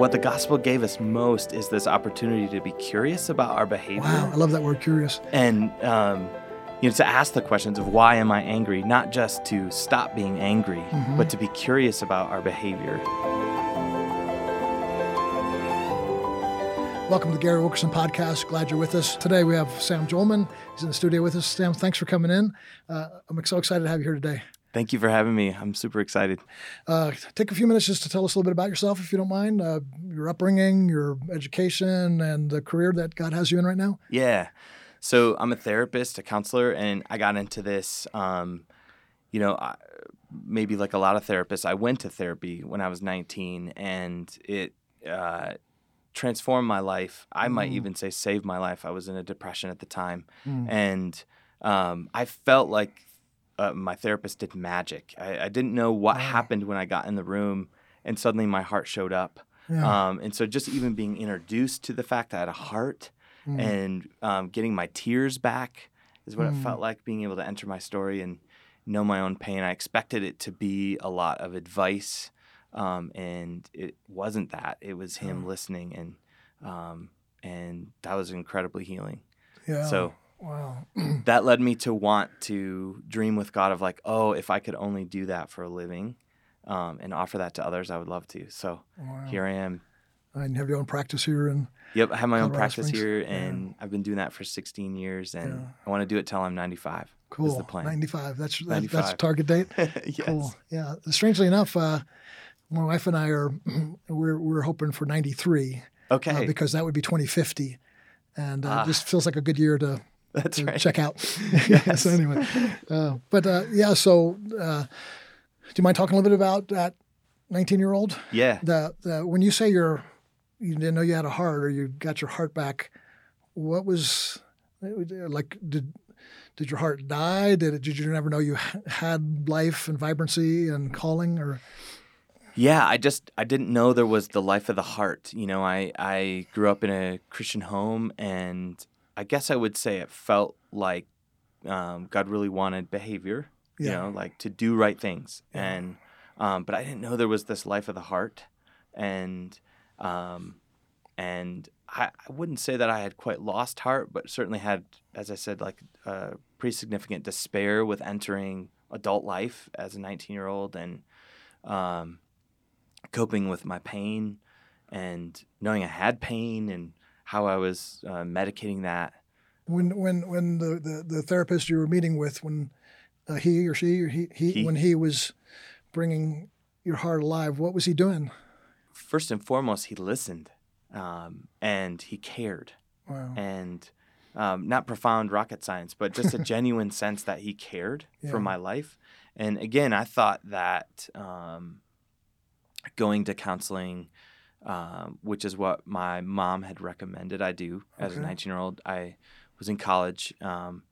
what the gospel gave us most is this opportunity to be curious about our behavior. Wow, I love that word, curious. And um, you know, to ask the questions of why am I angry, not just to stop being angry, Mm-hmm. but to be curious about our behavior. Welcome to the Gary Wilkerson podcast. Glad you're with us. Today we have Sam Jolman. He's in the studio with us. Sam, thanks for coming in. Uh, I'm so excited to have you here today. Thank you for having me. I'm super excited. Uh, take a few minutes just to tell us a little bit about yourself, if you don't mind, uh, your upbringing, your education, and the career that God has you in right now. Yeah. So I'm a therapist, a counselor, and I got into this. Um, you know, I, maybe like a lot of therapists, I went to therapy when I was 19, and it uh, transformed my life. I might even say saved my life. I was in a depression at the time, and um, I felt like uh, my therapist did magic. I, I didn't know what happened when I got in the room, and suddenly my heart showed up. Yeah. Um, and so just even being introduced to the fact that I had a heart and um, getting my tears back is what it felt like being able to enter my story and know my own pain. I expected it to be a lot of advice, um, and it wasn't that. It was him listening, and um, and that was incredibly healing. Yeah. So wow. that led me to want to dream with God of like, oh, if I could only do that for a living. Um, and offer that to others, I would love to. So here I am. And have your own practice here. And Yep, I have my own practice Springs. here, Yeah. and I've been doing that for 16 years, and Yeah. I want to do it till I'm 95. cool. The plan? 95. That's, that, that's 95. target date. yes. Cool. Yeah. Strangely enough, uh, my wife and I are we're we're hoping for 93 Okay, uh, because that would be 2050, and uh, Ah. it just feels like a good year to, that's right. check out. so anyway, uh, but uh, yeah. So uh, do you mind talking a little bit about that 19 year old? Yeah, The, the when you say you're you didn't know you had a heart or you got your heart back, what was like? Did did your heart die? Did it, did you never know you had life and vibrancy and calling? Or yeah. I just I didn't know there was the life of the heart. You know, I I grew up in a Christian home, and I guess I would say it felt like um, God really wanted behavior. You know, like to do right things, and um, but I didn't know there was this life of the heart, and um, and I, I wouldn't say that I had quite lost heart, but certainly had, as I said, like uh, pretty significant despair with entering adult life as a 19 year old and um, coping with my pain and knowing I had pain and how I was uh, medicating that. when when when the, the, the therapist you were meeting with when uh, he or she or he, he He. when he was bringing your heart alive, what was he doing? First and foremost, he listened um, and he cared. Wow. and um, not profound rocket science, but just a genuine sense that he cared Yeah. for my life. And again, I thought that um, going to counseling, um, which is what my mom had recommended I do as a 19 year old, I was in college um,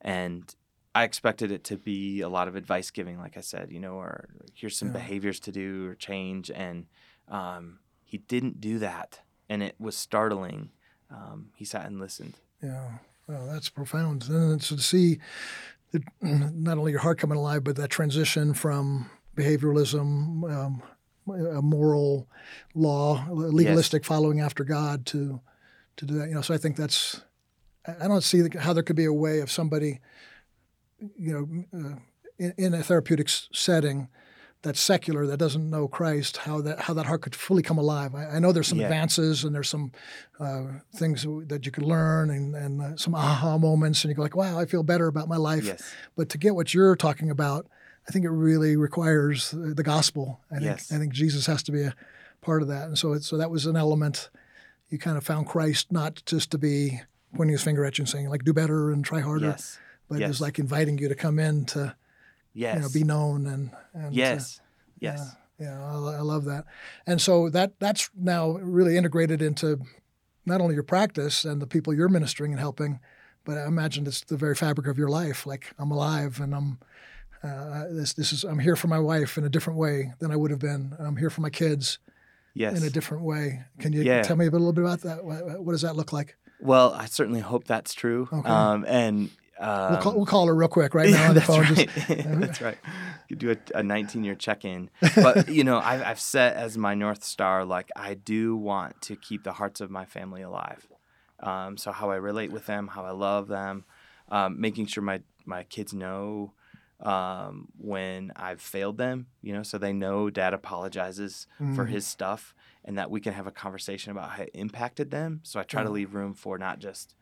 and I expected it to be a lot of advice giving, like I said, you know, or here's some Yeah. behaviors to do or change. And um, he didn't do that. And it was startling. Um, he sat and listened. Yeah, well, that's profound. And so to see that not only your heart coming alive, but that transition from behavioralism, um, a moral law, legalistic following after God to to do that. You know, so I think that's. I I don't see how there could be a way of somebody, you know, uh, in, in a therapeutic setting. That's secular, that doesn't know Christ, how that how that heart could fully come alive. I, I know there's some Yeah. advances and there's some uh, things that you can learn and, and uh, some aha moments, and you go like, "Wow, I feel better about my life." Yes. But to get what you're talking about, I think it really requires the gospel. I think Yes. I think Jesus has to be a part of that, and so it, so that was an element. You kind of found Christ not just to be pointing his finger at you and saying like, "Do better and try harder," Yes. but it was like inviting you to come in to Yes. you know be known and and to- yes. Yes. yeah, I, I love that. And so that that's now really integrated into not only your practice and the people you're ministering and helping, but I imagine it's the very fabric of your life. Like I'm alive and I'm uh, this this is I'm here for my wife in a different way than I would have been. I'm here for my kids Yes. in a different way. Can you Yeah. tell me a little bit about that? What, what does that look like? well, I certainly hope that's true. Okay. Um, and um, We'll call, we'll call her real quick right now on the that's phone. right. Just, that's right. do a, a 19 year check in. But you know, I've, I've set as my north star like I do want to keep the hearts of my family alive. Um, so how I relate with them, how I love them, um, making sure my my kids know um, when I've failed them, you know, so they know dad apologizes mm. for his stuff and that we can have a conversation about how it impacted them. So I try to leave room for not just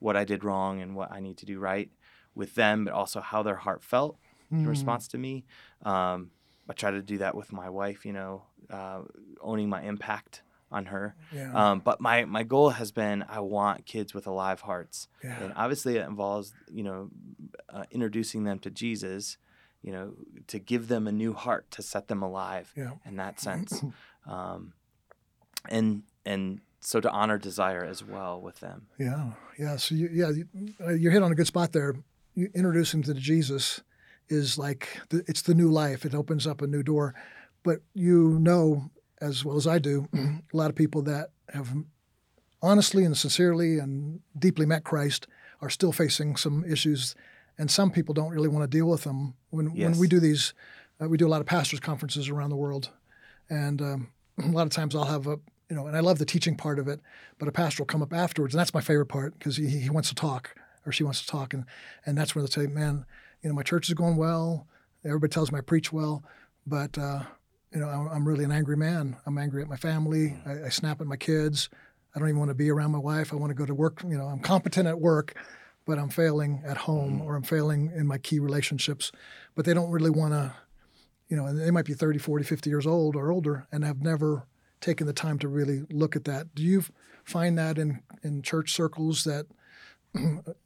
what I did wrong and what I need to do right with them, but also how their heart felt mm. in response to me. Um, I try to do that with my wife, you know, uh, owning my impact on her. Yeah. Um, but my my goal has been I want kids with alive hearts, yeah. and obviously it involves you know uh, introducing them to Jesus, you know, to give them a new heart to set them alive yeah. in that sense, um, and and so to honor desire as well with them. Yeah, yeah. So you, yeah, you, uh, you hit on a good spot there. You introduce them to Jesus is like the, it's the new life. It opens up a new door, but you know as well as I do, a lot of people that have honestly and sincerely and deeply met Christ are still facing some issues, and some people don't really want to deal with them. When yes. when we do these, uh, we do a lot of pastors conferences around the world, and um, a lot of times I'll have a you know, and I love the teaching part of it, but a pastor will come up afterwards, and that's my favorite part because he, he wants to talk or she wants to talk, and and that's when they say, man, you know, my church is going well. Everybody tells me I preach well, but uh, you know, I'm really an angry man. I'm angry at my family. Mm. I, I, snap at my kids. I don't even want to be around my wife. I want to go to work. You know, I'm competent at work, but I'm failing at home mm. or I'm failing in my key relationships. But they don't really want to, you know, and they might be 30, 40, 50 years old or older and have never taken the time to really look at that. Do you find that in, in church circles that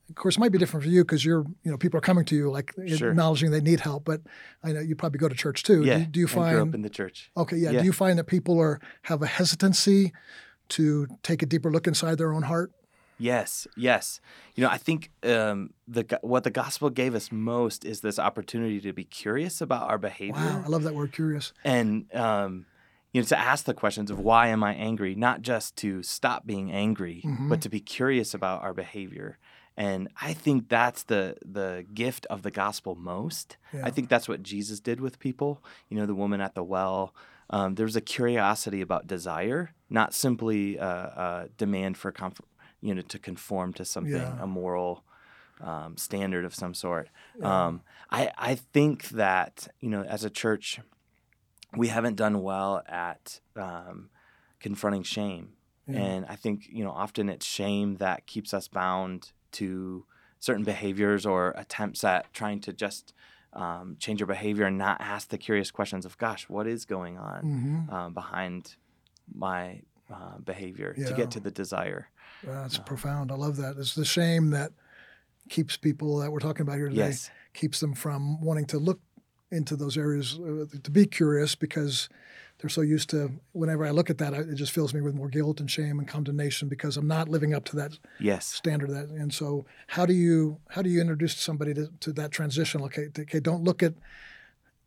of course, it might be different for you because you're, you know, people are coming to you like sure. acknowledging they need help. But I know you probably go to church too. Yeah, do, do you find? I grew up in the church. Okay, yeah. yeah. Do you find that people are have a hesitancy to take a deeper look inside their own heart? Yes, yes. You know, I think um, the what the gospel gave us most is this opportunity to be curious about our behavior. Wow, I love that word, curious. And um, you know, to ask the questions of why am I angry, not just to stop being angry, mm-hmm. but to be curious about our behavior. And I think that's the the gift of the gospel most. Yeah. I think that's what Jesus did with people. You know, the woman at the well. Um, there was a curiosity about desire, not simply a, a demand for comfort, you know, to conform to something, yeah. a moral um, standard of some sort. Yeah. Um, I I think that you know, as a church, we haven't done well at um, confronting shame. And I think you know often it's shame that keeps us bound to certain behaviors or attempts at trying to just um, change your behavior and not ask the curious questions of, gosh, what is going on mm-hmm. um, behind my uh, behavior yeah. to get to the desire. That's uh, profound. I love that. It's the shame that keeps people that we're talking about here today, yes. keeps them from wanting to look into those areas, uh, to be curious because they're so used to whenever I look at that, it just fills me with more guilt and shame and condemnation because I'm not living up to that yes. standard. That and so how do you how do you introduce somebody to, to that transition? Okay, okay, don't look at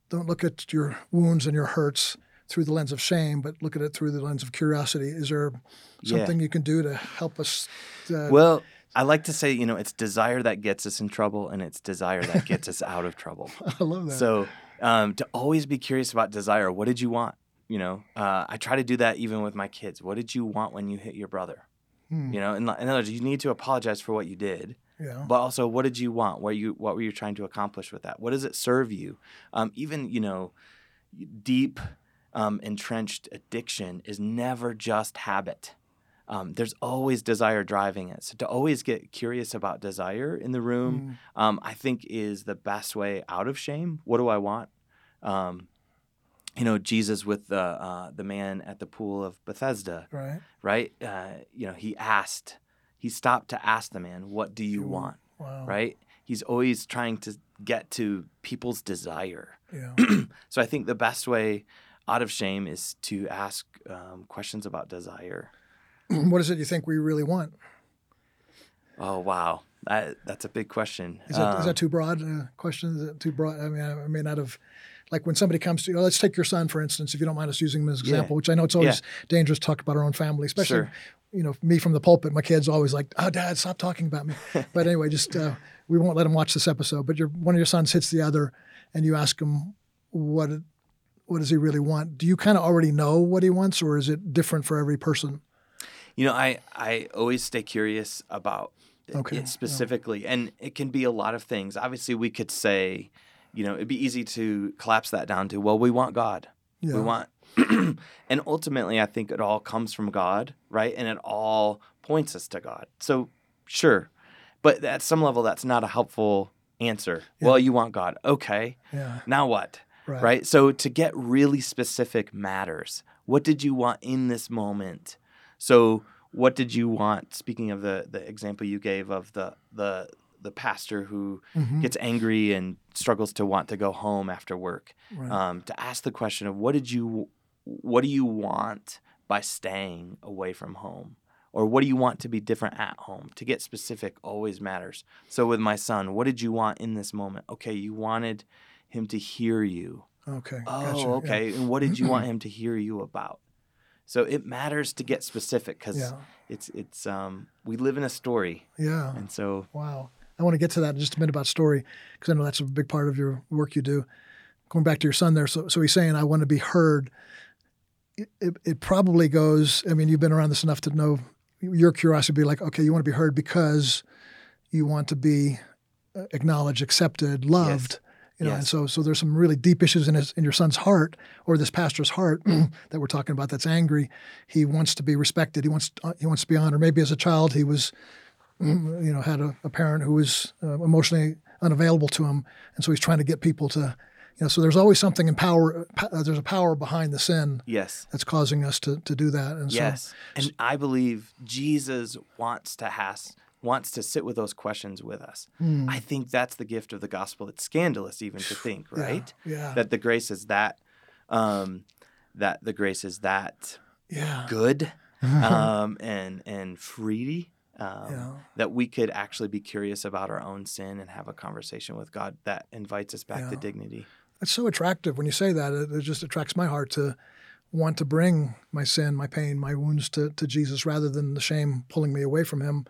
don't look at your wounds and your hurts through the lens of shame, but look at it through the lens of curiosity. Is there something yeah. you can do to help us? Uh, well, I like to say, you know, it's desire that gets us in trouble, and it's desire that gets us out of trouble. I love that. So, um, to always be curious about desire. What did you want? You know, uh, I try to do that even with my kids. What did you want when you hit your brother? Hmm. You know, in, in other words, you need to apologize for what you did. Yeah. But also, what did you want? What you what were you trying to accomplish with that? What does it serve you? Um, even you know, deep um, entrenched addiction is never just habit. Um, there's always desire driving it. So to always get curious about desire in the room, mm. um, I think is the best way out of shame. What do I want? Um, you know Jesus with the uh, the man at the pool of Bethesda, right? Right? Uh, you know, he asked, he stopped to ask the man, "What do you want?" Wow. Right? He's always trying to get to people's desire. Yeah. so I think the best way out of shame is to ask um, questions about desire. what is it you think we really want? Oh wow, that, that's a big question. Is that, um, is that too broad a question? Is it too broad? I mean, I, I may not have like when somebody comes to you, let's take your son, for instance, if you don't mind us using him as an example, yeah. which I know it's always yeah. dangerous to talk about our own family, especially, sure. you know, me from the pulpit, my kid's always like, oh, dad, stop talking about me. but anyway, just, uh, we won't let him watch this episode, but your, one of your sons hits the other and you ask him, what what does he really want? Do you kind of already know what he wants, or is it different for every person? You know, I I always stay curious about Okay, it specifically, and it can be a lot of things. Obviously, we could say, you know, it'd be easy to collapse that down to, well, we want God. Yeah. We want, and ultimately, I think it all comes from God, right? And it all points us to God. So, sure, but at some level, that's not a helpful answer. Yeah. Well, you want God, okay. Yeah. Now what? Right. right? So to get really specific matters. What did you want in this moment? So what did you want? Speaking of the the example you gave of the the the pastor who Mhm. gets angry and struggles to want to go home after work. Right. Um, to ask the question of what did you what do you want by staying away from home? Or what do you want to be different at home? To get specific always matters. So with my son, what did you want in this moment? Okay, you wanted him to hear you. okay. Oh, gotcha. yeah. okay. And what did you want him to hear you about? So it matters to get specific because Yeah. it's it's um we live in a story, Yeah. and so Wow. I want to get to that in just a minute about story because I know that's a big part of your work you do. Going back to your son there, so so he's saying I want to be heard. It, it, it probably goes. I mean, you've been around this enough to know your curiosity would be like, okay, you want to be heard because you want to be uh, acknowledged, accepted, loved. You know, and so so there's some really deep issues in his in your son's heart or this pastor's heart that we're talking about. That's angry. He wants to be respected. He wants he wants to be honored. Maybe as a child he was you know, had a, a parent who was uh, emotionally unavailable to him, and so he's trying to get people to, you know, so there's always something in power. uh, there's a power behind the sin yes, that's causing us to to do that, and so yes, and I believe Jesus wants to has wants to sit with those questions with us. Hmm. I think that's the gift of the gospel. It's scandalous even to think, right? Yeah, That the grace is that, um, that the grace is that yeah, good, um, and and free. Um, Yeah. That we could actually be curious about our own sin and have a conversation with God that invites us back to dignity. It's so attractive when you say that. It, it just attracts my heart to want to bring my sin, my pain, my wounds to, to Jesus rather than the shame pulling me away from him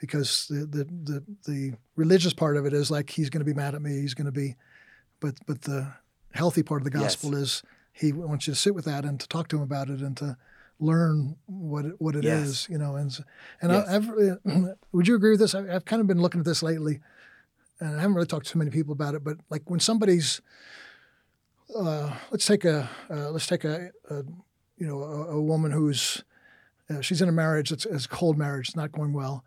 because the, the, the, the religious part of it is like he's going to be mad at me, he's going to be, but, but the healthy part of the Yes. gospel is he wants you to sit with that and to talk to him about it and to learn what it, what it is, Yes. you know. And, and Yes. I, I've, uh, would you agree with this? I, I've kind of been looking at this lately and I haven't really talked to too many people about it, but like when somebody's, uh, let's take a uh, let's take a, a you know a, a woman who's uh, she's in a marriage that's it's a cold marriage, it's not going well,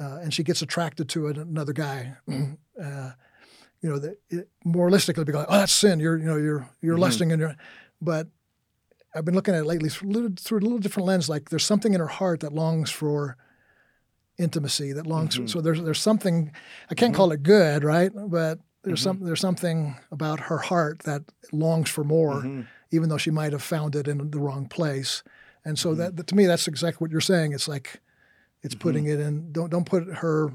uh, and she gets attracted to another guy. uh, you know, the, it, moralistically, be like, oh, that's sin. You're you know you're you're Mhm. lusting and you're, but I've been looking at it lately through, a little- through a little different lens. Like there's something in her heart that longs for intimacy, that longs. Mhm. So there's there's something I can't Mhm. call it good, right? But there's Mhm. some there's something about her heart that longs for more, Mhm. even though she might have found it in the wrong place. And so that, that to me, that's exactly what you're saying. It's like it's Mhm. putting it in. Don't don't put her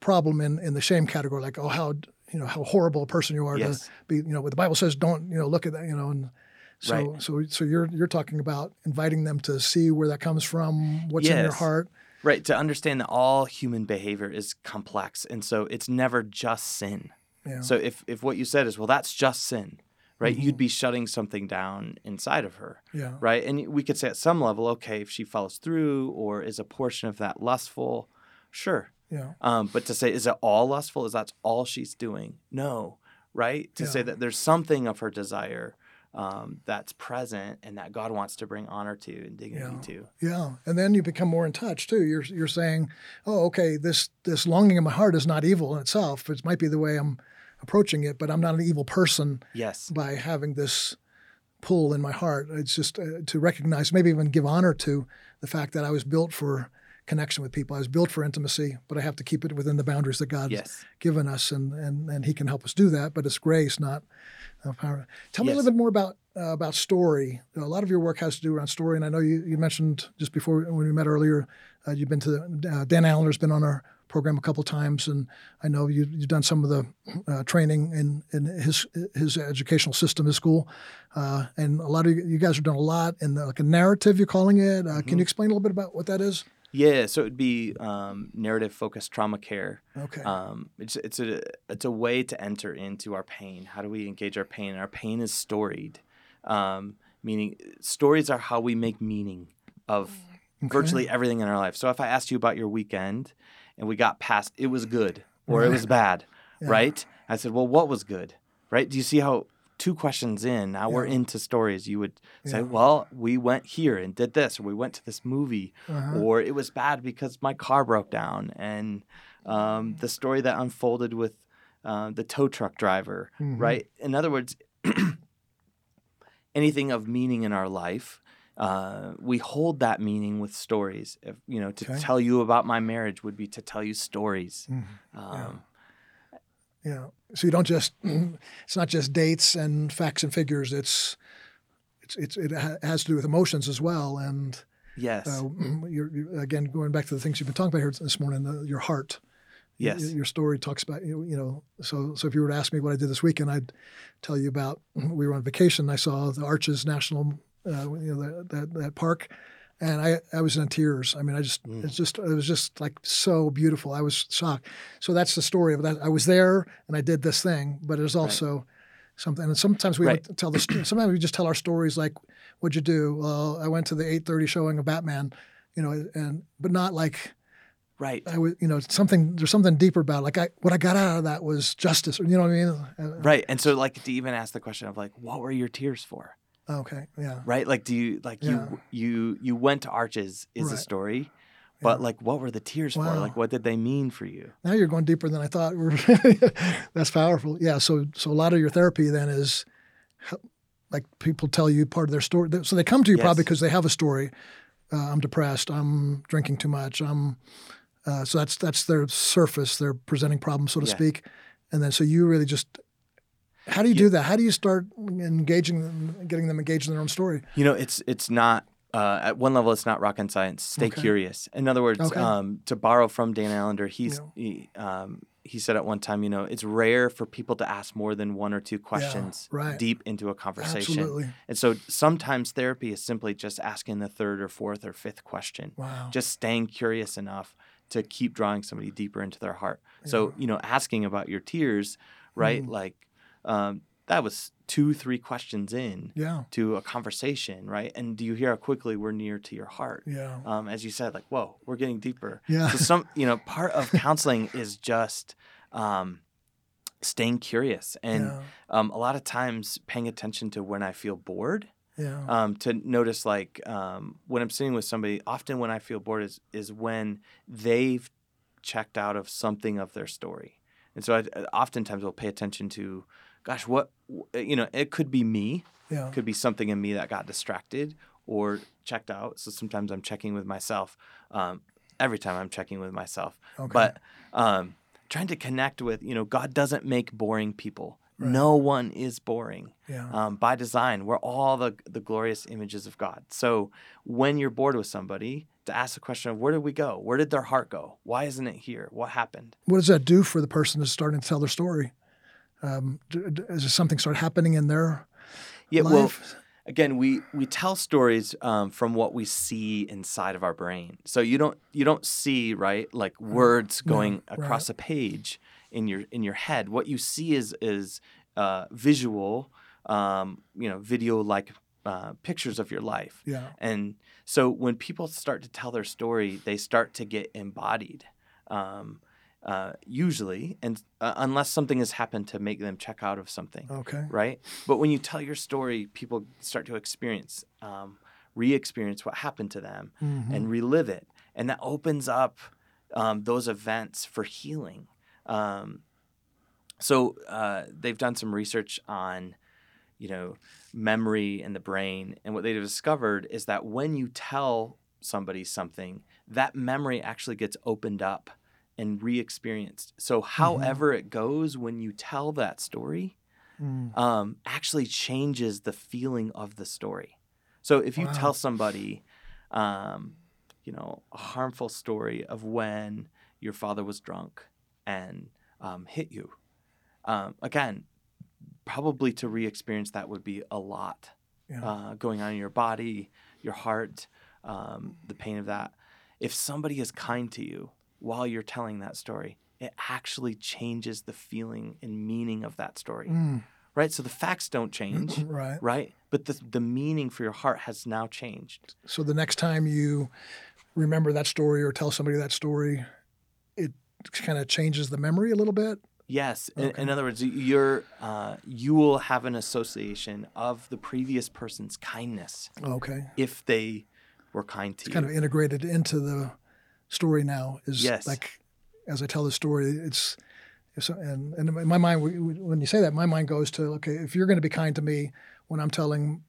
problem in in the shame category. Like oh how you know how horrible a person you are Yes. to be. You know what the Bible says. Don't you know look at that. You know and. So, Right. so, so you're you're talking about inviting them to see where that comes from, what's in their heart. Right. To understand that all human behavior is complex. And so it's never just sin. Yeah. So if, if what you said is, well, that's just sin, right? Mhm. You'd be shutting something down inside of her. yeah. right? And we could say at some level, okay, if she follows through or is a portion of that lustful, sure. Yeah. Um, but to say, is it all lustful? Is that's all she's doing? No, right? To say that there's something of her desire um, that's present and that God wants to bring honor to and dignity Yeah. to. Yeah, and then you become more in touch too. You're you're saying, oh, okay, this this longing in my heart is not evil in itself. It might be the way I'm approaching it, but I'm not an evil person Yes. by having this pull in my heart. It's just uh, to recognize, maybe even give honor to the fact that I was built for connection with people. I was built for intimacy, but I have to keep it within the boundaries that God's Yes. given us, and and and He can help us do that. But it's grace, not uh, power. Tell me a little bit more about uh, about story. A lot of your work has to do around story, and I know you, you mentioned just before when we met earlier, uh, you've been to the, uh, Dan Allender's been on our program a couple times, and I know you, you've done some of the uh, training in in his his educational system, his school, uh, and a lot of you, guys have done a lot in the, like a narrative. You're calling it. Uh, Can you explain a little bit about what that is? Yeah, so it'd be um, narrative focused trauma care. Okay. Um, it's it's a it's a way to enter into our pain. How do we engage our pain? Our pain is storied, um, meaning stories are how we make meaning of Okay. virtually everything in our life. So if I asked you about your weekend, and we got past it was good or it was bad, Yeah. right? I said, well, what was good, right? Do you see how two questions in now we're into stories? You would say, Yeah. well, we went here and did this, or we went to this movie, Uh-huh. or it was bad because my car broke down, and um, the story that unfolded with uh, the tow truck driver, Mhm. right? In other words, anything of meaning in our life. Uh, we hold that meaning with stories. If you know, to Okay. tell you about my marriage would be to tell you stories. Mhm. Um, Yeah. So you don't just it's not just dates and facts and figures. It's it's, it's it ha- has to do with emotions as well. And Yes. uh, you're, you're again going back to the things you've been talking about here this morning. The, your heart. Yes. Your story talks about you you know. So so if you were to ask me what I did this weekend, I'd tell you about we were on vacation. I saw the Arches National uh, you know that, that that park. And I, I was in tears. I mean, I just, Mm. it's just, it was just like so beautiful. I was shocked. So that's the story of that. I was there and I did this thing, but it was also something. And sometimes we Right. tell the, sometimes we just tell our stories like, what'd you do? Well, I went to the 830 showing of Batman, you know, and, but not like, right. I was, you know, something, there's something deeper about it. Like I, what I got out of that was justice, you know what I mean? Uh, Right. And so like to even ask the question of like, what were your tears for? Okay. Yeah. Right? Like do you like Yeah. you you you went to Arches is a story, but Yeah. like what were the tears for? Like what did they mean for you? Now you're going deeper than I thought. That's powerful. Yeah. So so a lot of your therapy then is like people tell you part of their story. So they come to you Yes. probably because they have a story. Uh, I'm depressed. I'm drinking too much. I'm uh, so that's that's their surface. They're presenting problems, so to Yeah. speak. And then so you really just how do you do that? How do you start engaging them, getting them engaged in their own story? You know, it's it's not uh, at one level, it's not rocket science. Stay Okay. curious. In other words, Okay. um, to borrow from Dan Allender, he's Yeah. he, um, he said at one time, you know, it's rare for people to ask more than one or two questions right. deep into a conversation. Absolutely. And so sometimes therapy is simply just asking the third or fourth or fifth question, Wow. just staying curious enough to keep drawing somebody deeper into their heart. So, you know, asking about your tears, right? Mm. Like um, that was two, three questions in yeah. to a conversation, right? And do you hear how quickly we're near to your heart? Yeah. Um, as you said, like, whoa, we're getting deeper. Yeah. So some, you know, part of counseling is just um, staying curious and yeah. um, a lot of times paying attention to when I feel bored. Yeah. Um, to notice like um, when I'm sitting with somebody, often when I feel bored is is when they've checked out of something of their story, and so I, I oftentimes will pay attention to, gosh, what you know, it could be me, yeah. could be something in me that got distracted or checked out. So sometimes I'm checking with myself. Um, every time I'm checking with myself, Okay. but um, trying to connect with you know God doesn't make boring people. Right. No one is boring yeah. um, by design. We're all the the glorious images of God. So when you're bored with somebody, to ask the question of where did we go? Where did their heart go? Why isn't it here? What happened? what does that do for the person who's starting to tell their story? Um, is there something start happening in their Yeah, well, again, we we tell stories um, from what we see inside of our brain. So you don't you don't see right like words No, going right. across a page in your in your head. What you see is is uh, visual, um, you know, video like uh, pictures of your life. yeah, And so when people start to tell their story, they start to get embodied, um, uh, usually, and uh, unless something has happened to make them check out of something, okay, right? But when you tell your story, people start to experience, um, re-experience what happened to them, Mhm. and relive it, and that opens up um, those events for healing. Um, so uh, they've done some research on, you know, memory and the brain, and what they've discovered is that when you tell somebody something, that memory actually gets opened up and re-experienced. So, however it goes when you tell that story, Mm. um, actually changes the feeling of the story. So if you Wow. tell somebody, um, you know, a harmful story of when your father was drunk and um, hit you, um, again, probably to re-experience that would be a lot yeah, uh, going on in your body, your heart, um, the pain of that. if somebody is kind to you while you're telling that story, it actually changes the feeling and meaning of that story. Mm, Right? So the facts don't change, right. right? But the the meaning for your heart has now changed. So the next time you remember that story or tell somebody that story, it kind of changes the memory a little bit. Yes. In, Okay. in other words, you're uh, you will have an association of the previous person's kindness Okay. if they were kind to It's you. kind of integrated into the story now. Is Yes. like as I tell the story, it's. it's and, and in my mind, when you say that, my mind goes to okay, if you're going to be kind to me when I'm telling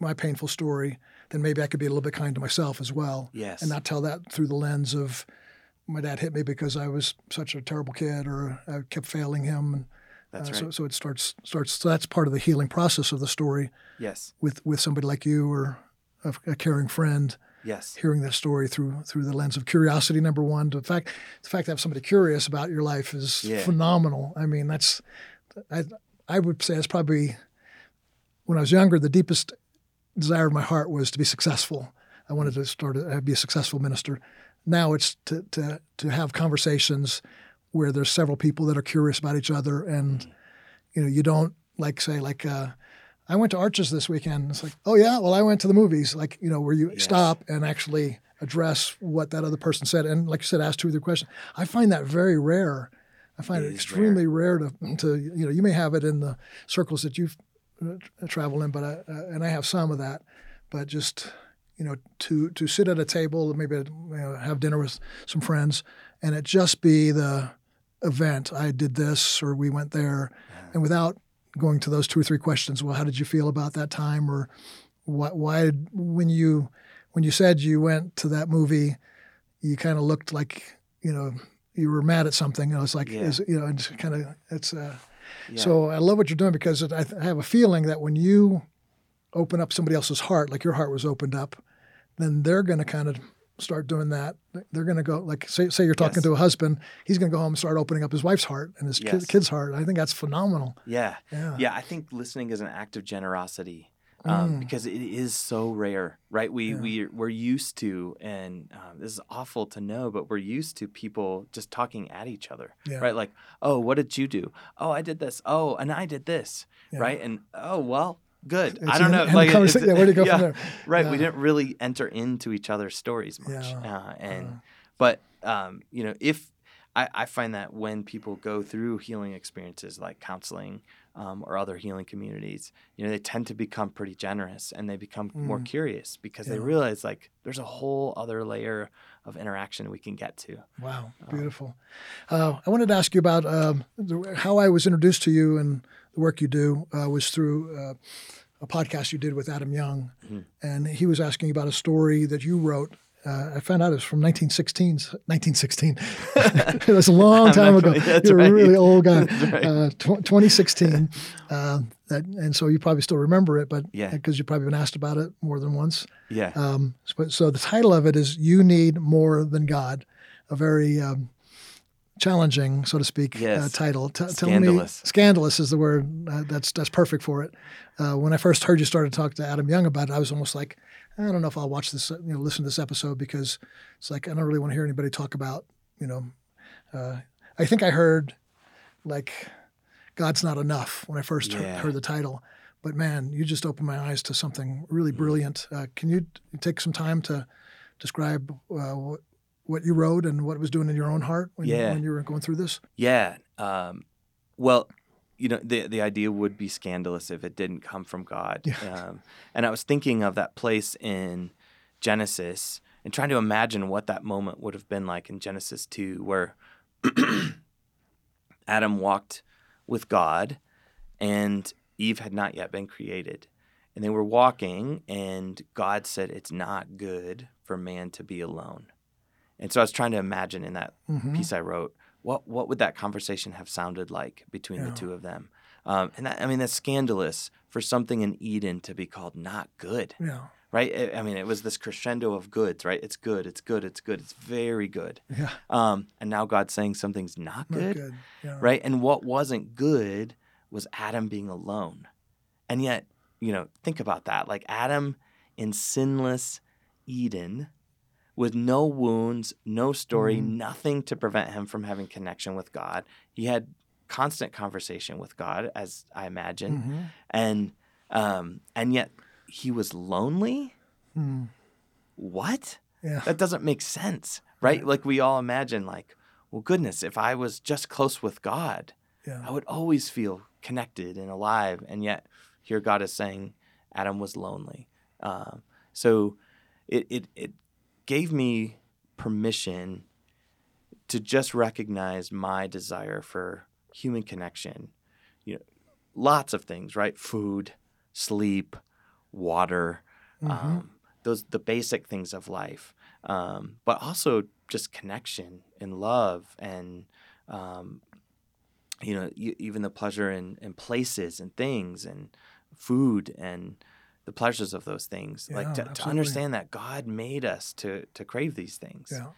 my painful story, then maybe I could be a little bit kind to myself as well. yes. and not tell that through the lens of my dad hit me because I was such a terrible kid or I kept failing him. And, That's uh, right. So, so it starts starts. So that's part of the healing process of the story yes. with with somebody like you or a, a caring friend Yes. hearing that story through through the lens of curiosity. Number one, the fact the fact to have somebody curious about your life is Yeah. phenomenal. I mean, that's I I would say that's probably when I was younger the deepest desire of my heart was to be successful. I wanted to start a, be a successful minister. Now it's to to to have conversations where there's several people that are curious about each other, and you know you don't like say like. Uh, I went to Arches this weekend. It's like, oh yeah, well I went to the movies. Like you know where you Yes. stop and actually address what that other person said, and like you said, ask two or three questions. I find that very rare. I find It it, extremely rare. to to you know you may have it in the circles that you've uh, traveled in, but I, uh, and I have some of that, but just you know to to sit at a table maybe you know, have dinner with some friends and it just be the event i did this or we went there and without going to those two or three questions well how did you feel about that time or why, why when you when you said you went to that movie you kind of looked like you know you were mad at something and it's like Yeah. is you know it's kind of it's uh Yeah. so I love what you're doing because it, I, th- I have a feeling that when you open up somebody else's heart, like your heart was opened up, then they're going to kind of start doing that. They're going to go like say say you're talking Yes. to a husband, he's going to go home and start opening up his wife's heart and his Yes. kid's heart. I think that's phenomenal. yeah. Yeah. Yeah. I think listening is an act of generosity. Um, Mm. because it is so rare, right? We Yeah. we we're used to, and um, this is awful to know, but we're used to people just talking at each other, Yeah. right? Like, oh, what did you do? Oh, I did this. Oh, and I did this, right? And oh, well, good. It's I don't know. and Like, yeah, where do you go yeah, from there? Right. We didn't really enter into each other's stories much, Yeah. uh, and Uh. but um, you know, if I, I find that when people go through healing experiences like counseling um, or other healing communities, you know, they tend to become pretty generous and they become more Mm. curious because they realize like there's a whole other layer of interaction we can get to. Wow, Oh. beautiful. Uh, I wanted to ask you about um, the, how I was introduced to you and the work you do uh, was through uh, a podcast you did with Adam Young, Mhm. and he was asking about a story that you wrote. Uh, I found out it was from 1916. 1916. it was a long time ago. familiar- You're a really old guy. Right. Uh, tw- 2016. Uh, that, and so you probably still remember it, but Yeah. because you've probably been asked about it more than once. Yeah. Um, so, so the title of it is "You Need More Than God," a very um, challenging, so to speak, uh, title. T- Tell Scandalous. me, scandalous is the word. Uh, that's that's perfect for it. Uh, when I first heard you started to talk to Adam Young about it, I was almost like, I don't know if I'll watch this, you know, listen to this episode because it's like I don't really want to hear anybody talk about, you know. Uh, I think I heard like God's not enough when I first heard, Yeah. heard the title. But man, you just opened my eyes to something really brilliant. Uh, can you take some time to describe uh, what, what you wrote and what it was doing in your own heart when, Yeah. you, when you were going through this? Yeah. Um, well, you know, the the idea would be scandalous if it didn't come from God. Yeah. Um, and I was thinking of that place in Genesis and trying to imagine what that moment would have been like in Genesis 2, where Adam walked with God and Eve had not yet been created. And they were walking, and God said, It's not good for man to be alone. And so I was trying to imagine in that Mhm. piece I wrote, what what would that conversation have sounded like between Yeah. the two of them? Um, and that, I mean, that's scandalous for something in Eden to be called not good, Yeah, right? I- I mean, it was this crescendo of goods, right? It's good, it's good, it's good, it's very good. yeah, Um, and now God's saying something's not not good, good. Yeah, right? And what wasn't good was Adam being alone. And yet, you know, think about that. Like Adam in sinless Eden with no wounds, no story, Mhm. nothing to prevent him from having connection with God. He had constant conversation with God, as I imagine, Mhm. and um, and yet he was lonely. Mm. What? Yeah. That doesn't make sense, right? Right. Like we all imagine, like, well, goodness, if I was just close with God, Yeah. I would always feel connected and alive. And yet, here God is saying Adam was lonely. Um, so it, it, it gave me permission to just recognize my desire for human connection. You know, lots of things, right? Food, sleep, water, Mhm. um, those the basic things of life, um, but also just connection and love and um, you know even the pleasure in, in places and things and food and the pleasures of those things like to, to understand that god made us to to crave these things yeah.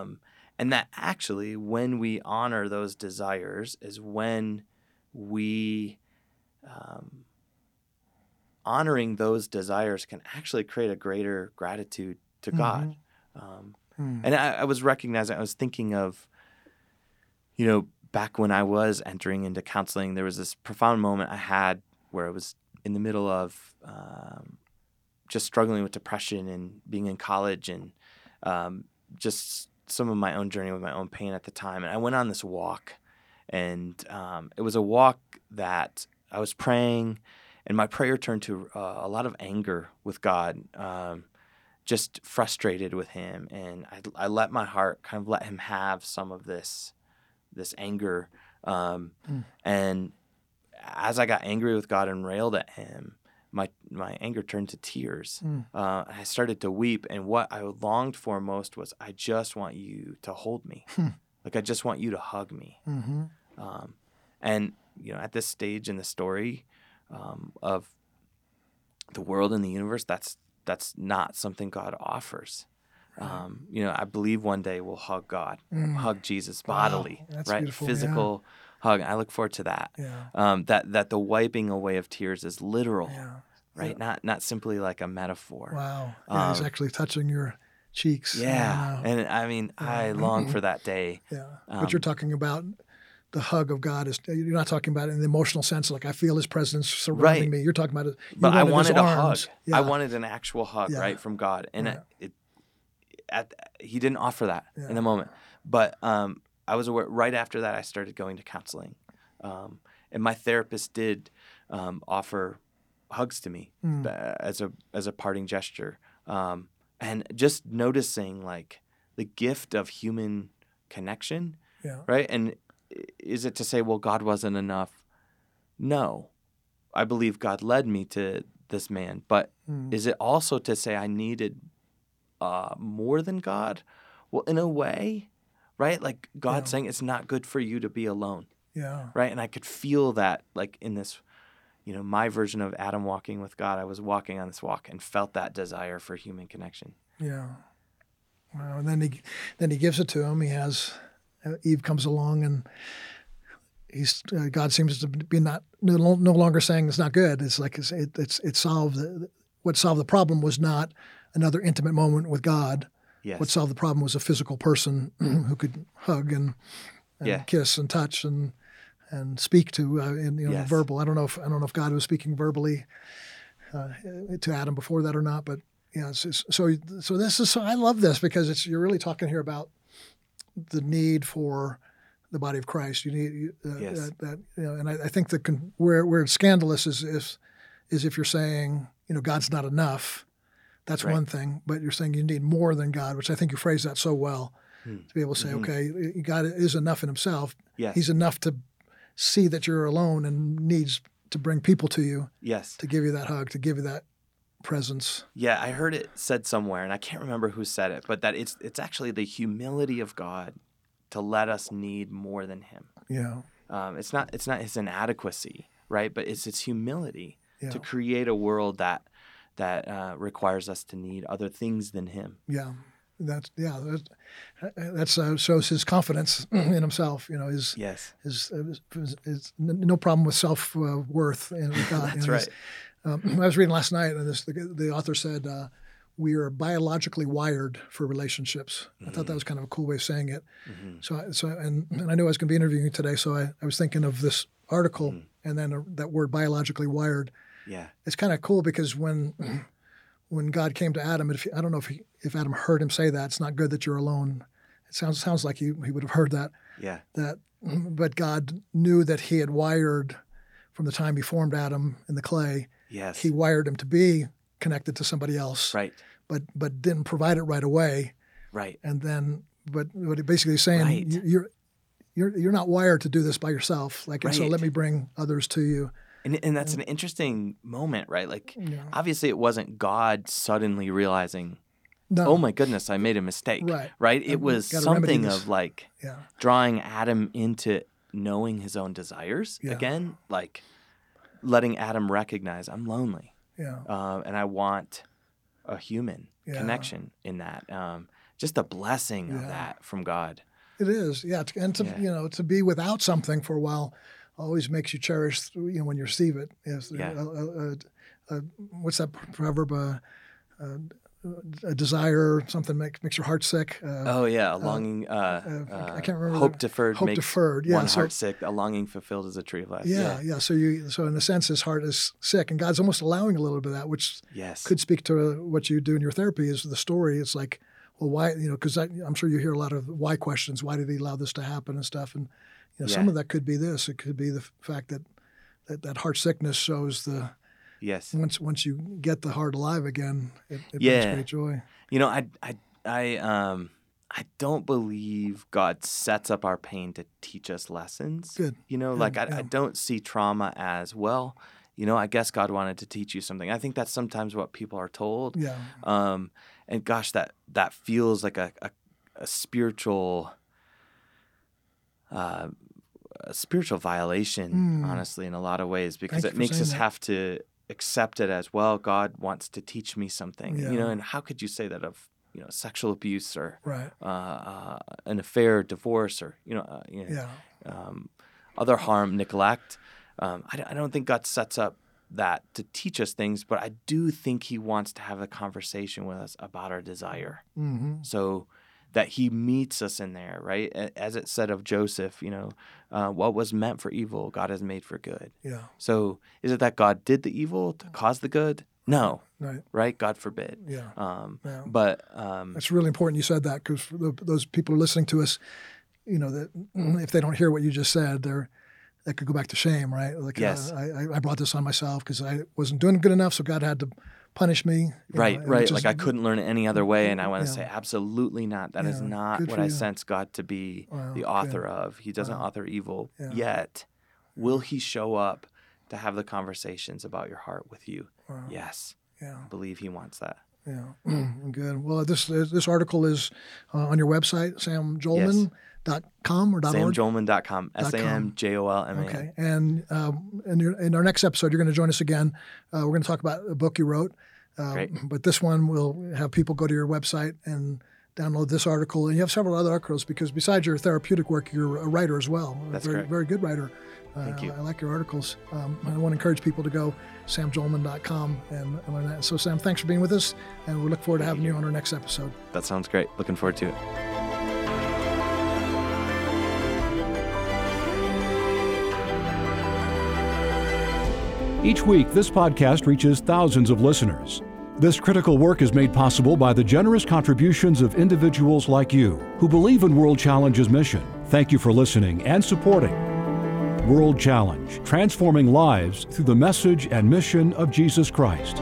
um, and that actually when we honor those desires is when we um, honoring those desires can actually create a greater gratitude to god um, Mm. and I, I was recognizing, I was thinking of, you know, back when I was entering into counseling, there was this profound moment I had where I was in the middle of um, just struggling with depression and being in college and um, just some of my own journey with my own pain at the time. And I went on this walk, and um, it was a walk that I was praying, and my prayer turned to uh, a lot of anger with God. Um, just frustrated with him and I, I let my heart kind of let him have some of this this anger um, Mm. and as I got angry with God and railed at him my my anger turned to tears Mm. uh, I started to weep and what I longed for most was I just want you to hold me Hmm. like I just want you to hug me Mhm. um, and you know, at this stage in the story um, of the world and the universe, that's that's not something God offers. Right. Um, you know, I believe one day we'll hug God, Mm. hug Jesus Wow, bodily, that's right? Physical, yeah. Hug. I look forward to that. Yeah. Um, that that the wiping away of tears is literal, Yeah. right? Not not simply like a metaphor. Wow. Yeah, he's Um, actually touching your cheeks. Yeah, And, uh, and I mean, I long for that day. yeah. um, but you're talking about the hug of God is you're not talking about it in the emotional sense like I feel his presence surrounding Right. me. You're talking about it. but I wanted a arms. hug. Yeah. I wanted an actual hug, Yeah. right, from God, and Yeah. it, it, at he didn't offer that in the moment. But um, I was aware. Right after that, I started going to counseling, um, and my therapist did um, offer hugs to me Mm. as a as a parting gesture, um, and just noticing like the gift of human connection, Yeah. right? And is it to say, well, God wasn't enough? No, I believe God led me to this man, but Mm. is it also to say I needed uh, more than God? Well, in a way, right? Like God Yeah. saying it's not good for you to be alone, Yeah. right? And I could feel that, like in this, you know, my version of Adam walking with God. I was walking on this walk and felt that desire for human connection. Yeah. Wow. And then he then he gives it to him. He has uh, Eve comes along and he's uh, God seems to be not no, no longer saying it's not good. It's like it's it, it's it solved what solved the problem was not another intimate moment with God. Yes. What solved the problem was a physical person who could hug and, and Yeah. kiss and touch and and speak to uh, in you know Yes. verbal. I don't know if I don't know if God was speaking verbally uh, to Adam before that or not, but yeah. it's- it's- so so this is so I love this because it's you're really talking here about the need for the body of Christ. You need uh, Yes. that, that you know, and I, I think the con- where where it's scandalous is is is if you're saying you know God's not enough. That's Right. one thing, but you're saying you need more than God, which I think you phrased that so well Hmm. to be able to say, Mhm. okay, God is enough in Himself. Yes. He's enough to see that you're alone and needs to bring people to you yes. to give you that hug, to give you that presence. Yeah, I heard it said somewhere, and I can't remember who said it, but that it's it's actually the humility of God to let us need more than Him. Yeah, Um, it's not it's not His inadequacy, right? But it's His humility yeah, to create a world that that uh, requires us to need other things than Him. yeah. That's yeah. That's, that's uh, shows his confidence in himself. You know, his Yes, his, his, his no problem with self uh, worth in with God. you that's know, right. his- Um, I was reading last night, and this the, the author said, uh, we are biologically wired for relationships. I thought that was kind of a cool way of saying it. Mm-hmm. So, I- so and, and I knew I was going to be interviewing you today, so I, I was thinking of this article and then uh, that word biologically wired. Yeah. It's kind of cool because when when God came to Adam, if I don't know if he, if Adam heard him say that, it's not good that you're alone. It sounds sounds like he, he would have heard that Yeah. that but God knew that he had wired from the time he formed Adam in the clay, Yes. he wired him to be connected to somebody else, right. but but didn't provide it right away. Right. And then, but what he basically saying, Right. you- you're you're you're not wired to do this by yourself. Like, and so let me bring others to you. And and that's an interesting moment, right? Like Yeah. obviously it wasn't God suddenly realizing, No, "Oh my goodness, I made a mistake." Right. Right? It was something of like yeah, drawing Adam into knowing his own desires Yeah. again, like letting Adam recognize I'm lonely, yeah, uh, and I want a human connection in that. Um, just a blessing of that from God. it is. Yeah, and to you know to be without something for a while always makes you cherish you know when you receive it. Yes, Yeah. uh, uh, uh, what's that proverb? Uh, uh, a desire, something makes makes your heart sick. Uh, Oh yeah, a longing. Uh, uh, uh, I can't remember Hope deferred. hope makes deferred, yeah, One so- heart sick. A longing fulfilled is a tree of life. yeah, yeah. So you, so in a sense, his heart is sick, and God's almost allowing a little bit of that, which Yes. could speak to what you do in your therapy. Is the story? It's like, well, why? You know, because I'm sure you hear a lot of why questions. Why did he allow this to happen and stuff? And you know, some of that could be this. It could be the fact that that, that heart sickness shows the yes. once once you get the heart alive again, it, it Yeah. brings great joy. You know, I, I, I, um, I don't believe God sets up our pain to teach us lessons. Good. You know, Good, like I, yeah. I don't see trauma as well. You know, I guess God wanted to teach you something. I think that's sometimes what people are told. Yeah, Um, and gosh, that that feels like a, a, a spiritual, uh, a spiritual violation, Mm. honestly, in a lot of ways, because you it makes us that. have to accept it as well. God wants to teach me something, you know. And how could you say that of you know sexual abuse or right. uh, uh, an affair, divorce, or you know, uh, you know Yeah, um, other harm, neglect. Um, I, don't- I don't think God sets up that to teach us things, but I do think He wants to have a conversation with us about our desire. hmm So that He meets us in there, right? As it said of Joseph, you know, uh, what was meant for evil, God has made for good. yeah, So is it that God did the evil to cause the good? No, right. right? God forbid. Yeah. Um, Yeah. But um, It's really important you said that because those people listening to us, you know, that if they don't hear what you just said, they're that could go back to shame, right? Like, Yes. uh, I, I- I brought this on myself because I wasn't doing good enough, so God had to punish me. Right, know, right. which Like I couldn't learn it any other way, and I want to Yeah. say absolutely not. That is Yeah, not good what I you. sense God to be Wow, the author of. He doesn't Wow. author evil yet. Will He show up to have the conversations about your heart with you? Wow. Yes, Yeah, I believe He wants that. yeah, good. Well, this this article is uh, on your website, samjolman.com or dot .org. SamJolman.com. S A M J O L M A. Okay, and um, in, your, in our next episode, you're going to join us again. Uh, we're going to talk about a book you wrote. Uh, Great. But this one, we'll have people go to your website and download this article. And you have several other articles because besides your therapeutic work, you're a writer as well. A That's very, correct. very good writer. Uh, Thank you. I like your articles. Um, I want to encourage people to go samjolman.com and and learn that. So, Sam, thanks for being with us, and we look forward to having you on our next episode. That sounds great. Looking forward to it. Each week, this podcast reaches thousands of listeners. This critical work is made possible by the generous contributions of individuals like you who believe in World Challenge's mission. Thank you for listening and supporting World Challenge, transforming lives through the message and mission of Jesus Christ.